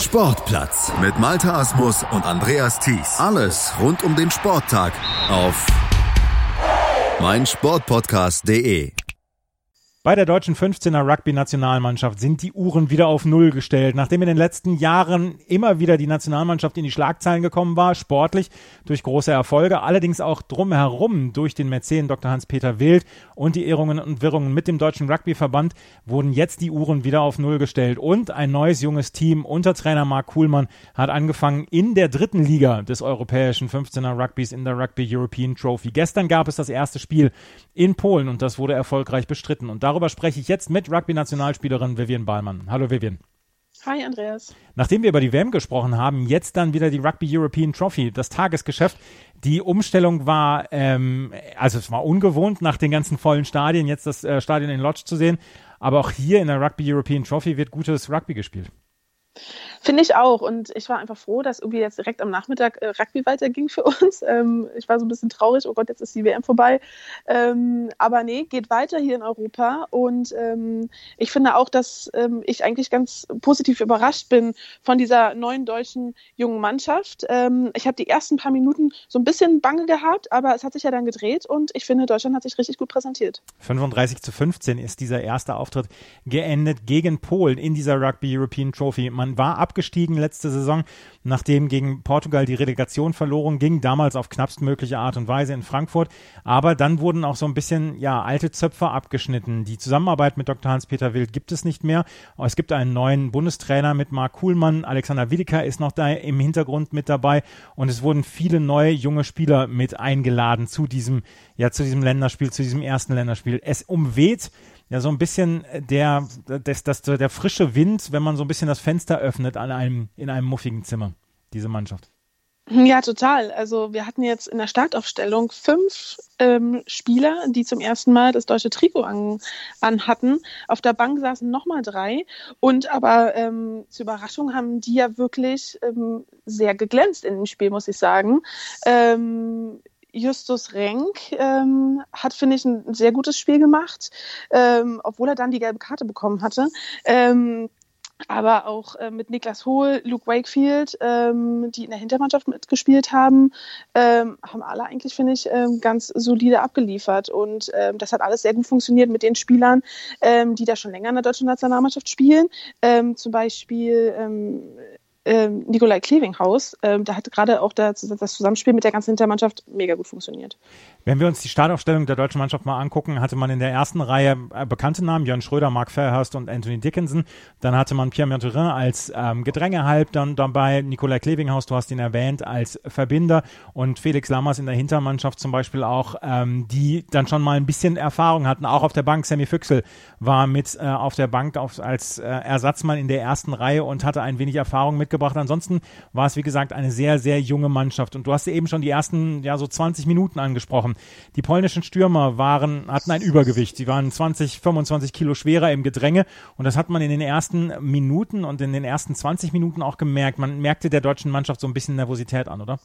Sportplatz mit Malta Asmus und Andreas Thies. Alles rund um den Sporttag auf meinsportpodcast.de. Bei der deutschen 15er Rugby-Nationalmannschaft sind die Uhren wieder auf Null gestellt. Nachdem in den letzten Jahren immer wieder die Nationalmannschaft in die Schlagzeilen gekommen war, sportlich durch große Erfolge, allerdings auch drumherum durch den Mäzen Dr. Hans-Peter Wild und die Ehrungen und Wirrungen mit dem Deutschen Rugby-Verband, wurden jetzt die Uhren wieder auf Null gestellt. Und ein neues junges Team unter Trainer Marc Kuhlmann hat angefangen in der dritten Liga des europäischen 15er Rugbys in der Rugby European Trophy. Gestern gab es das erste Spiel in Polen und das wurde erfolgreich bestritten. Und darüber spreche ich jetzt mit Rugby-Nationalspielerin Vivian Ballmann. Hallo Vivian. Hi Andreas. Nachdem wir über die WM gesprochen haben, jetzt dann wieder die Rugby European Trophy, das Tagesgeschäft. Die Umstellung war, ähm, also es war ungewohnt, nach den ganzen vollen Stadien jetzt das äh, Stadion in Lodge zu sehen. Aber auch hier in der Rugby European Trophy wird gutes Rugby gespielt. Finde ich auch. Und ich war einfach froh, dass irgendwie jetzt direkt am Nachmittag äh, Rugby weiterging für uns. Ähm, ich war so ein bisschen traurig, oh Gott, jetzt ist die WM vorbei. Ähm, aber nee, geht weiter hier in Europa. Und ähm, ich finde auch, dass ähm, ich eigentlich ganz positiv überrascht bin von dieser neuen deutschen jungen Mannschaft. Ähm, ich habe die ersten paar Minuten so ein bisschen Bange gehabt, aber es hat sich ja dann gedreht und ich finde, Deutschland hat sich richtig gut präsentiert. 35 zu 15 ist dieser erste Auftritt geendet gegen Polen in dieser Rugby European Trophy. Man war abgestiegen letzte Saison, nachdem gegen Portugal die Relegation verloren ging, damals auf knappstmögliche Art und Weise in Frankfurt. Aber dann wurden auch so ein bisschen, ja, alte Zöpfe abgeschnitten. Die Zusammenarbeit mit Dr. Hans-Peter Wild gibt es nicht mehr. Es gibt einen neuen Bundestrainer mit Marc Kuhlmann. Alexander Wiedeker ist noch da im Hintergrund mit dabei. Und es wurden viele neue junge Spieler mit eingeladen zu diesem, ja, zu diesem Länderspiel, zu diesem ersten Länderspiel. Es umweht ja so ein bisschen der, das, das, der frische Wind, wenn man so ein bisschen das Fenster öffnet an einem, in einem muffigen Zimmer, diese Mannschaft. Ja, total. Also wir hatten jetzt in der Startaufstellung fünf ähm, Spieler, die zum ersten Mal das deutsche Trikot an, an hatten. Auf der Bank saßen nochmal drei. Und aber ähm, zur Überraschung haben die ja wirklich ähm, sehr geglänzt in dem Spiel, muss ich sagen. Ähm, Justus Renk ähm, hat, finde ich, ein sehr gutes Spiel gemacht, ähm, obwohl er dann die gelbe Karte bekommen hatte. Ähm, aber auch äh, mit Niklas Hohl, Luke Wakefield, ähm, die in der Hintermannschaft mitgespielt haben, ähm, haben alle eigentlich, finde ich, ähm, ganz solide abgeliefert. Und ähm, das hat alles sehr gut funktioniert mit den Spielern, ähm, die da schon länger in der deutschen Nationalmannschaft spielen. Ähm, zum Beispiel ähm, Nikolai Klevinghaus, ähm, da hat gerade auch das, das, Zusammenspiel mit der ganzen Hintermannschaft mega gut funktioniert. Wenn wir uns die Startaufstellung der deutschen Mannschaft mal angucken, hatte man in der ersten Reihe äh, bekannte Namen, Jörn Schröder, Mark Fairhurst und Anthony Dickinson. Dann hatte man Pierre Merturin als ähm, Gedrängehalb dann dabei, Nikolai Klevinghaus, du hast ihn erwähnt, als Verbinder und Felix Lammers in der Hintermannschaft zum Beispiel auch, ähm, die dann schon mal ein bisschen Erfahrung hatten. Auch auf der Bank, Sammy Füchsel war mit äh, auf der Bank auf, als äh, Ersatzmann in der ersten Reihe und hatte ein wenig Erfahrung mitgebracht mitgebracht. Ansonsten war es, wie gesagt, eine sehr, sehr junge Mannschaft. Und du hast eben schon die ersten, ja, so 20 Minuten angesprochen. Die polnischen Stürmer waren, hatten ein Übergewicht. Sie waren 20, 25 Kilo schwerer im Gedränge. Und das hat man in den ersten Minuten und in den ersten 20 Minuten auch gemerkt. Man merkte der deutschen Mannschaft so ein bisschen Nervosität an, oder?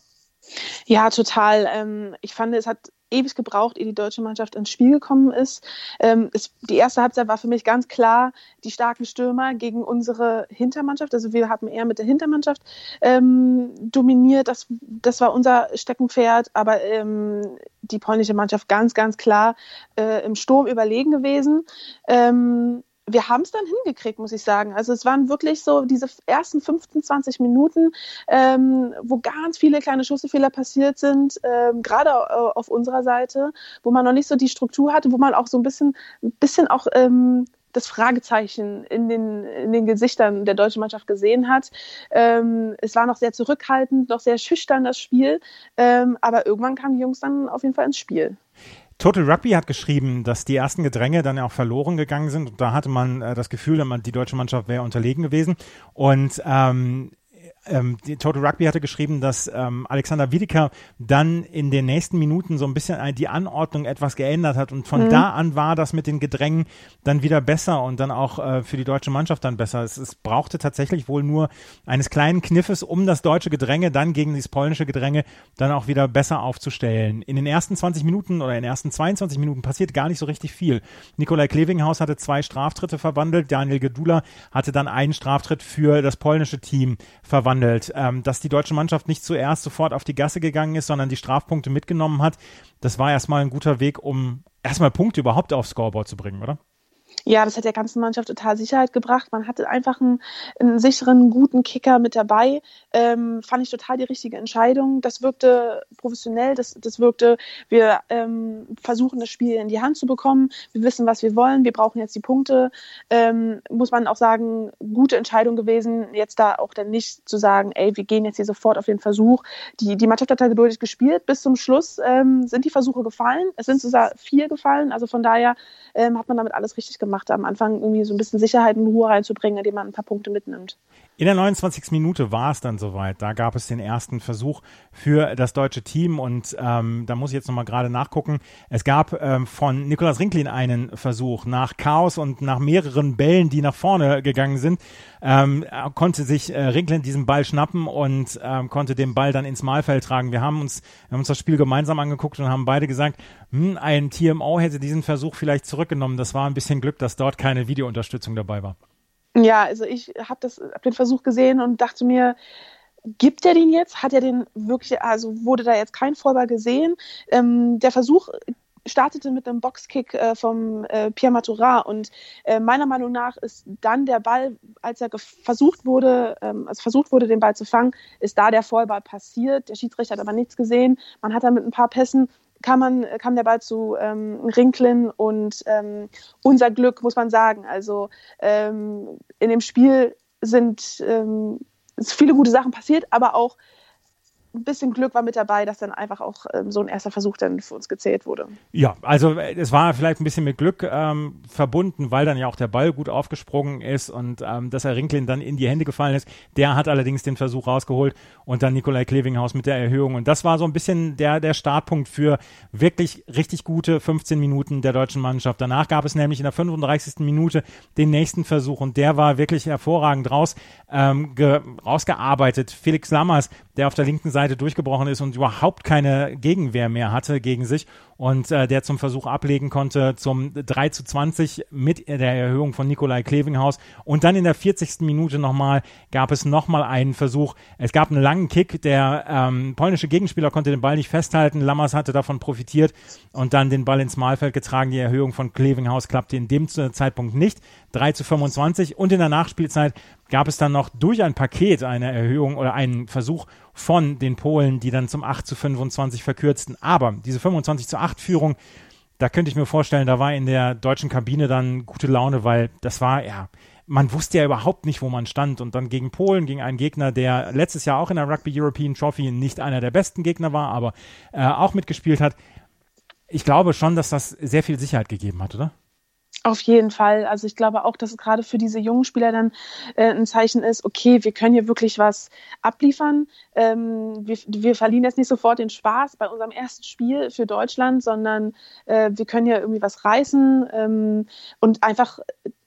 Ja, total. Ähm, ich fand, es hat ewig gebraucht, ehe die deutsche Mannschaft ins Spiel gekommen ist. Ähm, es, die erste Halbzeit war für mich ganz klar die starken Stürmer gegen unsere Hintermannschaft. Also wir haben eher mit der Hintermannschaft ähm, dominiert. Das, das war unser Steckenpferd. Aber ähm, die polnische Mannschaft ganz, ganz klar äh, im Sturm überlegen gewesen. Ähm, wir haben es dann hingekriegt, muss ich sagen. Also es waren wirklich so diese ersten 15, 20 Minuten, ähm, wo ganz viele kleine Schussfehler passiert sind, ähm, gerade auf unserer Seite, wo man noch nicht so die Struktur hatte, wo man auch so ein bisschen, ein bisschen auch ähm, das Fragezeichen in den, in den Gesichtern der deutschen Mannschaft gesehen hat. Ähm, es war noch sehr zurückhaltend, noch sehr schüchtern das Spiel, ähm, aber irgendwann kamen die Jungs dann auf jeden Fall ins Spiel. Total Rugby hat geschrieben, dass die ersten Gedränge dann auch verloren gegangen sind. Und da hatte man äh, das Gefühl, die deutsche Mannschaft wäre unterlegen gewesen. Und ähm, ähm, Total Rugby hatte geschrieben, dass ähm, Alexander Wiedeker dann in den nächsten Minuten so ein bisschen die Anordnung etwas geändert hat und von mhm. da an war das mit den Gedrängen dann wieder besser und dann auch äh, für die deutsche Mannschaft dann besser. Es, es brauchte tatsächlich wohl nur eines kleinen Kniffes, um das deutsche Gedränge dann gegen das polnische Gedränge dann auch wieder besser aufzustellen. In den ersten 20 Minuten oder in den ersten 22 Minuten passiert gar nicht so richtig viel. Nikolai Klevinghaus hatte zwei Straftritte verwandelt, Daniel Gedula hatte dann einen Straftritt für das polnische Team verwandelt. Ähm, dass die deutsche Mannschaft nicht zuerst sofort auf die Gasse gegangen ist, sondern die Strafpunkte mitgenommen hat, das war erstmal ein guter Weg, um erstmal Punkte überhaupt aufs Scoreboard zu bringen, oder? Ja, das hat der ganzen Mannschaft total Sicherheit gebracht. Man hatte einfach einen, einen sicheren, guten Kicker mit dabei. Ähm, fand ich total die richtige Entscheidung. Das wirkte professionell, das, das wirkte, wir ähm, versuchen das Spiel in die Hand zu bekommen. Wir wissen, was wir wollen. Wir brauchen jetzt die Punkte. Ähm, muss man auch sagen, gute Entscheidung gewesen, jetzt da auch dann nicht zu sagen, ey, wir gehen jetzt hier sofort auf den Versuch. Die, die Mannschaft hat da geduldig gespielt. Bis zum Schluss ähm, sind die Versuche gefallen. Es sind sogar vier gefallen. Also von daher ähm, hat man damit alles richtig gemacht gemacht, am Anfang irgendwie so ein bisschen Sicherheit und Ruhe reinzubringen, indem man ein paar Punkte mitnimmt. In der 29. Minute war es dann soweit. Da gab es den ersten Versuch für das deutsche Team und ähm, da muss ich jetzt nochmal gerade nachgucken. Es gab ähm, von Nikolaus Rinklin einen Versuch nach Chaos und nach mehreren Bällen, die nach vorne gegangen sind, ähm, konnte sich äh, Rinklin diesen Ball schnappen und ähm, konnte den Ball dann ins Mahlfeld tragen. Wir haben uns, wir haben uns das Spiel gemeinsam angeguckt und haben beide gesagt, hm, ein TMO hätte diesen Versuch vielleicht zurückgenommen. Das war ein bisschen Glück, dass dort keine Videounterstützung dabei war. Ja, also ich habe hab den Versuch gesehen und dachte mir, gibt er den jetzt? Hat er den wirklich, also wurde da jetzt kein Vollball gesehen? Ähm, der Versuch startete mit einem Boxkick äh, vom äh, Pierre Maturin und äh, meiner Meinung nach ist dann der Ball, als er versucht wurde, ähm, also versucht wurde, den Ball zu fangen, ist da der Vollball passiert. Der Schiedsrichter hat aber nichts gesehen. Man hat dann mit ein paar Pässen kam, man, kam der Ball zu ähm, Rinklin und ähm, unser Glück, muss man sagen. Also ähm, in dem Spiel sind ähm, viele gute Sachen passiert, aber auch ein bisschen Glück war mit dabei, dass dann einfach auch ähm, so ein erster Versuch dann für uns gezählt wurde. Ja, also äh, es war vielleicht ein bisschen mit Glück ähm, verbunden, weil dann ja auch der Ball gut aufgesprungen ist und ähm, dass er Rinklin dann in die Hände gefallen ist. Der hat allerdings den Versuch rausgeholt und dann Nikolai Klevinghaus mit der Erhöhung. Und das war so ein bisschen der, der Startpunkt für wirklich richtig gute 15 Minuten der deutschen Mannschaft. Danach gab es nämlich in der 35. Minute den nächsten Versuch und der war wirklich hervorragend raus, ähm, rausgearbeitet. Felix Lammers, der auf der linken Seite Seite durchgebrochen ist und überhaupt keine Gegenwehr mehr hatte gegen sich und äh, der zum Versuch ablegen konnte zum 3 zu 20 mit der Erhöhung von Nikolai Klevinghaus. Und dann in der 40. Minute nochmal gab es nochmal einen Versuch. Es gab einen langen Kick. Der ähm, polnische Gegenspieler konnte den Ball nicht festhalten. Lammers hatte davon profitiert und dann den Ball ins Mahlfeld getragen. Die Erhöhung von Klevinghaus klappte in dem Zeitpunkt nicht. 3 zu 25 und in der Nachspielzeit gab es dann noch durch ein Paket eine Erhöhung oder einen Versuch von den Polen, die dann zum 8 zu 25 verkürzten. Aber diese 25 zu 8 Führung, da könnte ich mir vorstellen, da war in der deutschen Kabine dann gute Laune, weil das war, ja, man wusste ja überhaupt nicht, wo man stand. Und dann gegen Polen, gegen einen Gegner, der letztes Jahr auch in der Rugby European Trophy nicht einer der besten Gegner war, aber äh, auch mitgespielt hat. Ich glaube schon, dass das sehr viel Sicherheit gegeben hat, oder? Auf jeden Fall. Also ich glaube auch, dass es gerade für diese jungen Spieler dann äh, ein Zeichen ist, okay, wir können hier wirklich was abliefern. Ähm, wir, wir verlieren jetzt nicht sofort den Spaß bei unserem ersten Spiel für Deutschland, sondern äh, wir können hier irgendwie was reißen ähm, und einfach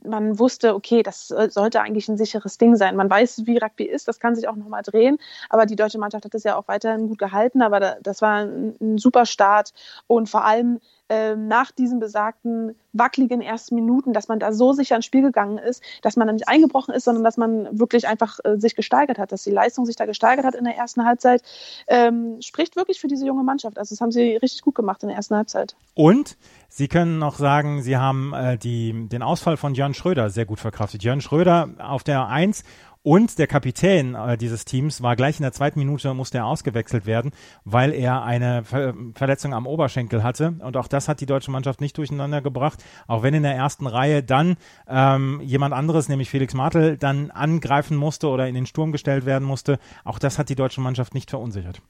man wusste, okay, das sollte eigentlich ein sicheres Ding sein. Man weiß, wie Rugby ist, das kann sich auch nochmal drehen, aber die deutsche Mannschaft hat das ja auch weiterhin gut gehalten, aber das war ein super Start und vor allem ähm, nach diesen besagten wackeligen ersten Minuten, dass man da so sicher ins Spiel gegangen ist, dass man da nicht eingebrochen ist, sondern dass man wirklich einfach äh, sich gesteigert hat, dass die Leistung sich da gesteigert hat in der ersten Halbzeit, ähm, spricht wirklich für diese junge Mannschaft. Also das haben sie richtig gut gemacht in der ersten Halbzeit. Und Sie können noch sagen, Sie haben äh, die, den Ausfall von Jörn Schröder sehr gut verkraftet. Jörn Schröder auf der Eins und der Kapitän äh, dieses Teams war gleich in der zweiten Minute, musste er ausgewechselt werden, weil er eine Ver Verletzung am Oberschenkel hatte. Und auch das hat die deutsche Mannschaft nicht durcheinander gebracht. Auch wenn in der ersten Reihe dann ähm, jemand anderes, nämlich Felix Martel, dann angreifen musste oder in den Sturm gestellt werden musste. Auch das hat die deutsche Mannschaft nicht verunsichert.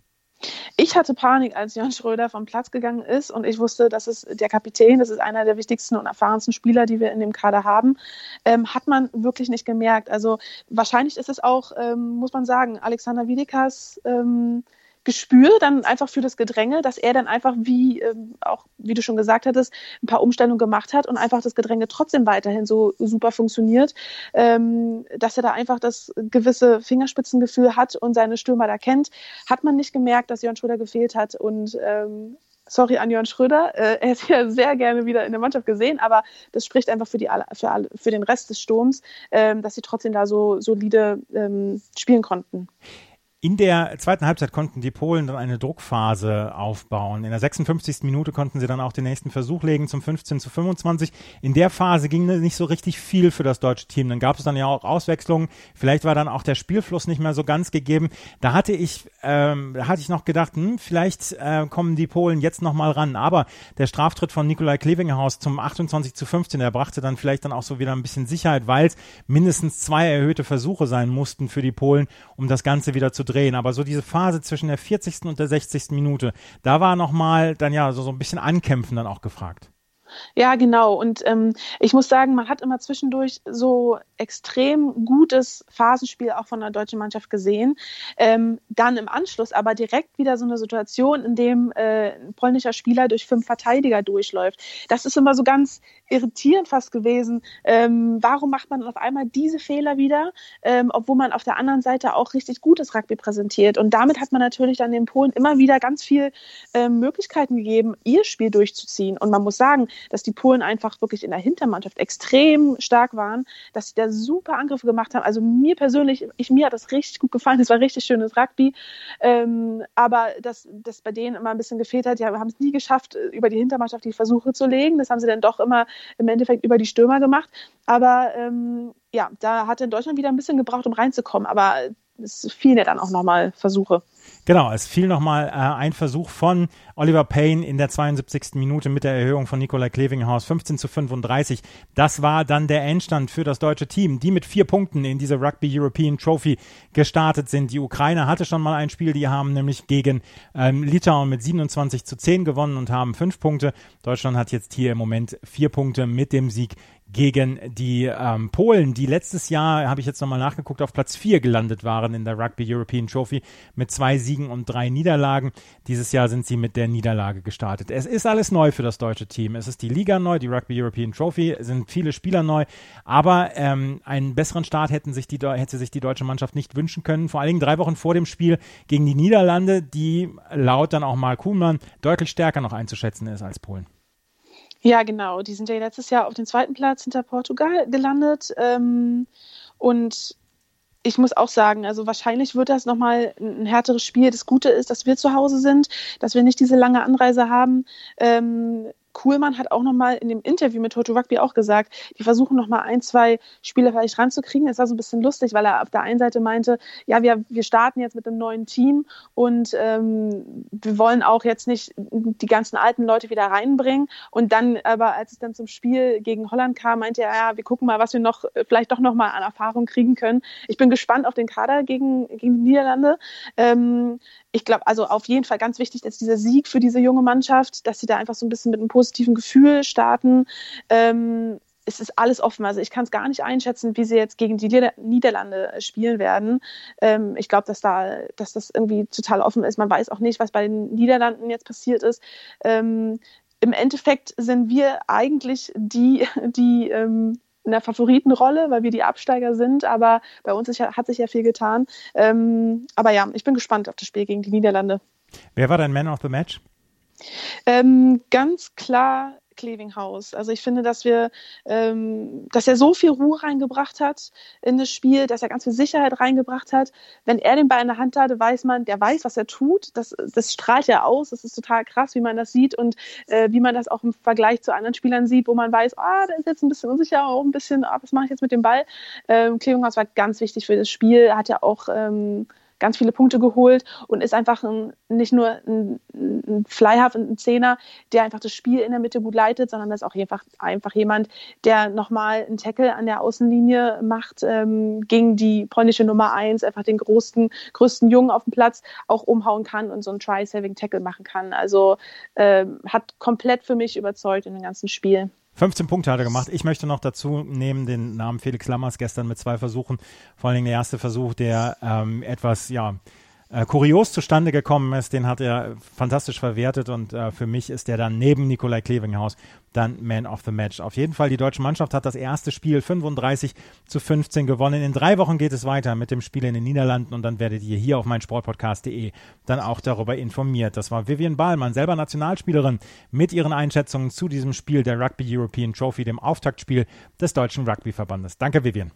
Ich hatte Panik, als Jan Schröder vom Platz gegangen ist und ich wusste, das ist der Kapitän, das ist einer der wichtigsten und erfahrensten Spieler, die wir in dem Kader haben. Ähm, hat man wirklich nicht gemerkt. Also wahrscheinlich ist es auch, ähm, muss man sagen, Alexander Wiedekas ähm, Gespür dann einfach für das Gedränge, dass er dann einfach, wie ähm, auch, wie du schon gesagt hattest, ein paar Umstellungen gemacht hat und einfach das Gedränge trotzdem weiterhin so super funktioniert, ähm, dass er da einfach das gewisse Fingerspitzengefühl hat und seine Stürmer da kennt, hat man nicht gemerkt, dass Jörn Schröder gefehlt hat und ähm, sorry an Jörn Schröder, äh, er ist ja sehr gerne wieder in der Mannschaft gesehen, aber das spricht einfach für, die, für, alle, für den Rest des Sturms, ähm, dass sie trotzdem da so solide ähm, spielen konnten. In der zweiten Halbzeit konnten die Polen dann eine Druckphase aufbauen. In der 56. Minute konnten sie dann auch den nächsten Versuch legen zum 15 zu 25. In der Phase ging nicht so richtig viel für das deutsche Team. Dann gab es dann ja auch Auswechslungen. Vielleicht war dann auch der Spielfluss nicht mehr so ganz gegeben. Da hatte ich, ähm, da hatte ich noch gedacht, hm, vielleicht äh, kommen die Polen jetzt noch mal ran. Aber der Straftritt von Nikolai Klevinghaus zum 28 zu 15, der brachte dann vielleicht dann auch so wieder ein bisschen Sicherheit, weil es mindestens zwei erhöhte Versuche sein mussten für die Polen, um das Ganze wieder zu drehen. Aber so diese Phase zwischen der 40. und der 60. Minute, da war nochmal dann ja so, so ein bisschen Ankämpfen dann auch gefragt. Ja, genau. Und ähm, ich muss sagen, man hat immer zwischendurch so extrem gutes Phasenspiel auch von der deutschen Mannschaft gesehen. Ähm, dann im Anschluss aber direkt wieder so eine Situation, in dem äh, ein polnischer Spieler durch fünf Verteidiger durchläuft. Das ist immer so ganz irritierend fast gewesen. Ähm, warum macht man auf einmal diese Fehler wieder, ähm, obwohl man auf der anderen Seite auch richtig gutes Rugby präsentiert? Und damit hat man natürlich dann den Polen immer wieder ganz viel ähm, Möglichkeiten gegeben, ihr Spiel durchzuziehen. Und man muss sagen, dass die Polen einfach wirklich in der Hintermannschaft extrem stark waren, dass sie da super Angriffe gemacht haben. Also mir persönlich, ich, mir hat das richtig gut gefallen. Es war richtig schönes Rugby. Ähm, aber dass das bei denen immer ein bisschen gefehlt hat, wir haben es nie geschafft, über die Hintermannschaft die Versuche zu legen. Das haben sie dann doch immer im Endeffekt über die Stürmer gemacht. Aber ähm, ja, da hat in Deutschland wieder ein bisschen gebraucht, um reinzukommen. Aber es fielen ja dann auch nochmal Versuche. Genau, es fiel nochmal äh, ein Versuch von Oliver Payne in der 72. Minute mit der Erhöhung von Nikolai Klevinghaus 15 zu 35. Das war dann der Endstand für das deutsche Team, die mit vier Punkten in diese Rugby European Trophy gestartet sind. Die Ukraine hatte schon mal ein Spiel, die haben nämlich gegen ähm, Litauen mit 27 zu 10 gewonnen und haben fünf Punkte. Deutschland hat jetzt hier im Moment vier Punkte mit dem Sieg gegen die ähm, Polen, die letztes Jahr, habe ich jetzt nochmal nachgeguckt, auf Platz 4 gelandet waren in der Rugby European Trophy mit zwei Siegen und drei Niederlagen. Dieses Jahr sind sie mit der Niederlage gestartet. Es ist alles neu für das deutsche Team. Es ist die Liga neu, die Rugby European Trophy, sind viele Spieler neu, aber ähm, einen besseren Start hätten sich die, hätte sich die deutsche Mannschaft nicht wünschen können. Vor allen Dingen drei Wochen vor dem Spiel gegen die Niederlande, die laut dann auch mal Kuhlmann deutlich stärker noch einzuschätzen ist als Polen. Ja, genau. Die sind ja letztes Jahr auf dem zweiten Platz hinter Portugal gelandet. Ähm, und ich muss auch sagen, also wahrscheinlich wird das nochmal ein härteres Spiel. Das Gute ist, dass wir zu Hause sind, dass wir nicht diese lange Anreise haben. Ähm, Kuhlmann hat auch nochmal in dem Interview mit Toto Rugby auch gesagt, die versuchen nochmal ein, zwei Spieler vielleicht ranzukriegen. Es war so ein bisschen lustig, weil er auf der einen Seite meinte, ja, wir, wir starten jetzt mit einem neuen Team und ähm, wir wollen auch jetzt nicht die ganzen alten Leute wieder reinbringen. Und dann aber, als es dann zum Spiel gegen Holland kam, meinte er, ja, wir gucken mal, was wir noch vielleicht doch nochmal an Erfahrung kriegen können. Ich bin gespannt auf den Kader gegen, gegen die Niederlande. Ähm, ich glaube, also auf jeden Fall ganz wichtig ist dieser Sieg für diese junge Mannschaft, dass sie da einfach so ein bisschen mit einem positiven Gefühl starten. Ähm, es ist alles offen. Also ich kann es gar nicht einschätzen, wie sie jetzt gegen die Niederlande spielen werden. Ähm, ich glaube, dass da, dass das irgendwie total offen ist. Man weiß auch nicht, was bei den Niederlanden jetzt passiert ist. Ähm, Im Endeffekt sind wir eigentlich die, die ähm, in der Favoritenrolle, weil wir die Absteiger sind, aber bei uns ist hat sich ja viel getan. Ähm, aber ja, ich bin gespannt auf das Spiel gegen die Niederlande. Wer war dein Man of the Match? Ähm, ganz klar Klevinghaus. Also ich finde, dass wir, ähm, dass er so viel Ruhe reingebracht hat in das Spiel, dass er ganz viel Sicherheit reingebracht hat. Wenn er den Ball in der Hand hatte, weiß man, der weiß, was er tut. Das, das strahlt er aus. Das ist total krass, wie man das sieht und äh, wie man das auch im Vergleich zu anderen Spielern sieht, wo man weiß, ah, der ist jetzt ein bisschen unsicher, auch ein bisschen, ah, was mache ich jetzt mit dem Ball? Ähm, Klevinghaus war ganz wichtig für das Spiel. Er hat ja auch ähm, ganz viele Punkte geholt und ist einfach ein, nicht nur ein, ein Flyhaft ein Zehner, der einfach das Spiel in der Mitte gut leitet, sondern ist auch einfach, einfach jemand, der nochmal einen Tackle an der Außenlinie macht ähm, gegen die polnische Nummer eins, einfach den größten, größten Jungen auf dem Platz auch umhauen kann und so einen Try-Saving-Tackle machen kann. Also ähm, hat komplett für mich überzeugt in dem ganzen Spiel. 15 Punkte hat er gemacht. Ich möchte noch dazu nehmen den Namen Felix Lammers gestern mit zwei Versuchen. Vor allen Dingen der erste Versuch, der ähm, etwas, ja, äh, kurios zustande gekommen ist, den hat er fantastisch verwertet und äh, für mich ist der dann neben Nikolai Klevinghaus dann Man of the Match. Auf jeden Fall, die deutsche Mannschaft hat das erste Spiel 35 zu 15 gewonnen. In drei Wochen geht es weiter mit dem Spiel in den Niederlanden und dann werdet ihr hier auf meinsportpodcast.de dann auch darüber informiert. Das war Vivian Bahlmann, selber Nationalspielerin, mit ihren Einschätzungen zu diesem Spiel der Rugby European Trophy, dem Auftaktspiel des Deutschen Rugbyverbandes. Danke, Vivian.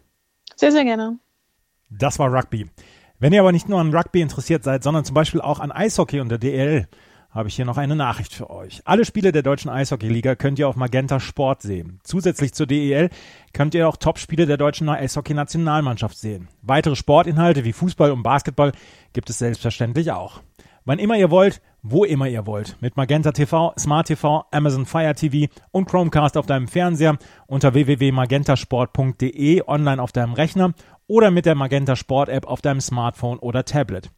Sehr, sehr gerne. Das war Rugby. Wenn ihr aber nicht nur an Rugby interessiert seid, sondern zum Beispiel auch an Eishockey und der DL, habe ich hier noch eine Nachricht für euch. Alle Spiele der deutschen Eishockeyliga könnt ihr auf Magenta Sport sehen. Zusätzlich zur DEL könnt ihr auch Topspiele der deutschen Eishockey-Nationalmannschaft sehen. Weitere Sportinhalte wie Fußball und Basketball gibt es selbstverständlich auch. Wann immer ihr wollt, wo immer ihr wollt. Mit Magenta TV, Smart TV, Amazon Fire TV und Chromecast auf deinem Fernseher unter www.magentasport.de online auf deinem Rechner oder mit der Magenta Sport App auf deinem Smartphone oder Tablet.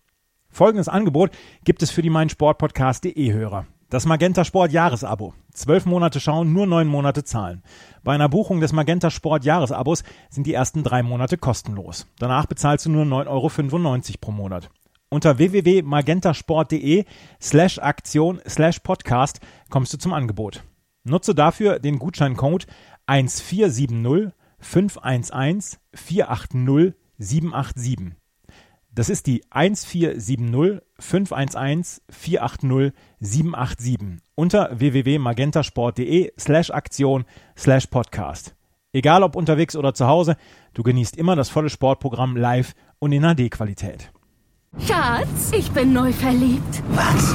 Folgendes Angebot gibt es für die meinsportpodcast.de Hörer. Das Magenta Sport Jahresabo. Zwölf Monate schauen, nur neun Monate zahlen. Bei einer Buchung des Magenta Sport Jahresabos sind die ersten drei Monate kostenlos. Danach bezahlst du nur 9,95 Euro pro Monat. Unter www.magentasport.de slash Aktion slash Podcast kommst du zum Angebot. Nutze dafür den Gutscheincode 1470 511 480 787. Das ist die 1470 511 480 787 unter www.magentasport.de slash Aktion slash Podcast. Egal ob unterwegs oder zu Hause, du genießt immer das volle Sportprogramm live und in HD-Qualität. Schatz, ich bin neu verliebt. Was?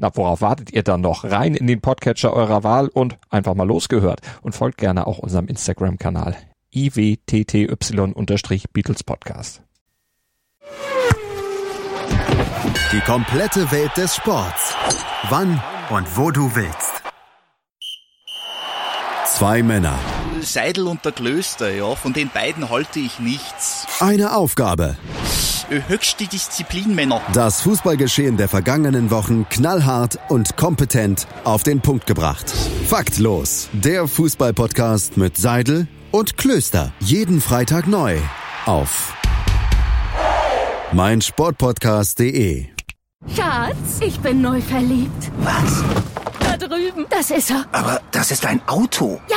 Na, worauf wartet ihr dann noch? Rein in den Podcatcher eurer Wahl und einfach mal losgehört. Und folgt gerne auch unserem Instagram-Kanal iwtty-Beatles Podcast. Die komplette Welt des Sports. Wann und wo du willst. Zwei Männer. Seidel und der Klöster, ja, von den beiden halte ich nichts. Eine Aufgabe. Höchste Disziplin, Männer. Das Fußballgeschehen der vergangenen Wochen knallhart und kompetent auf den Punkt gebracht. Faktlos. Der Fußballpodcast mit Seidel und Klöster. Jeden Freitag neu. Auf meinsportpodcast.de Schatz, ich bin neu verliebt. Was? Da drüben. Das ist er. Aber das ist ein Auto. Ja,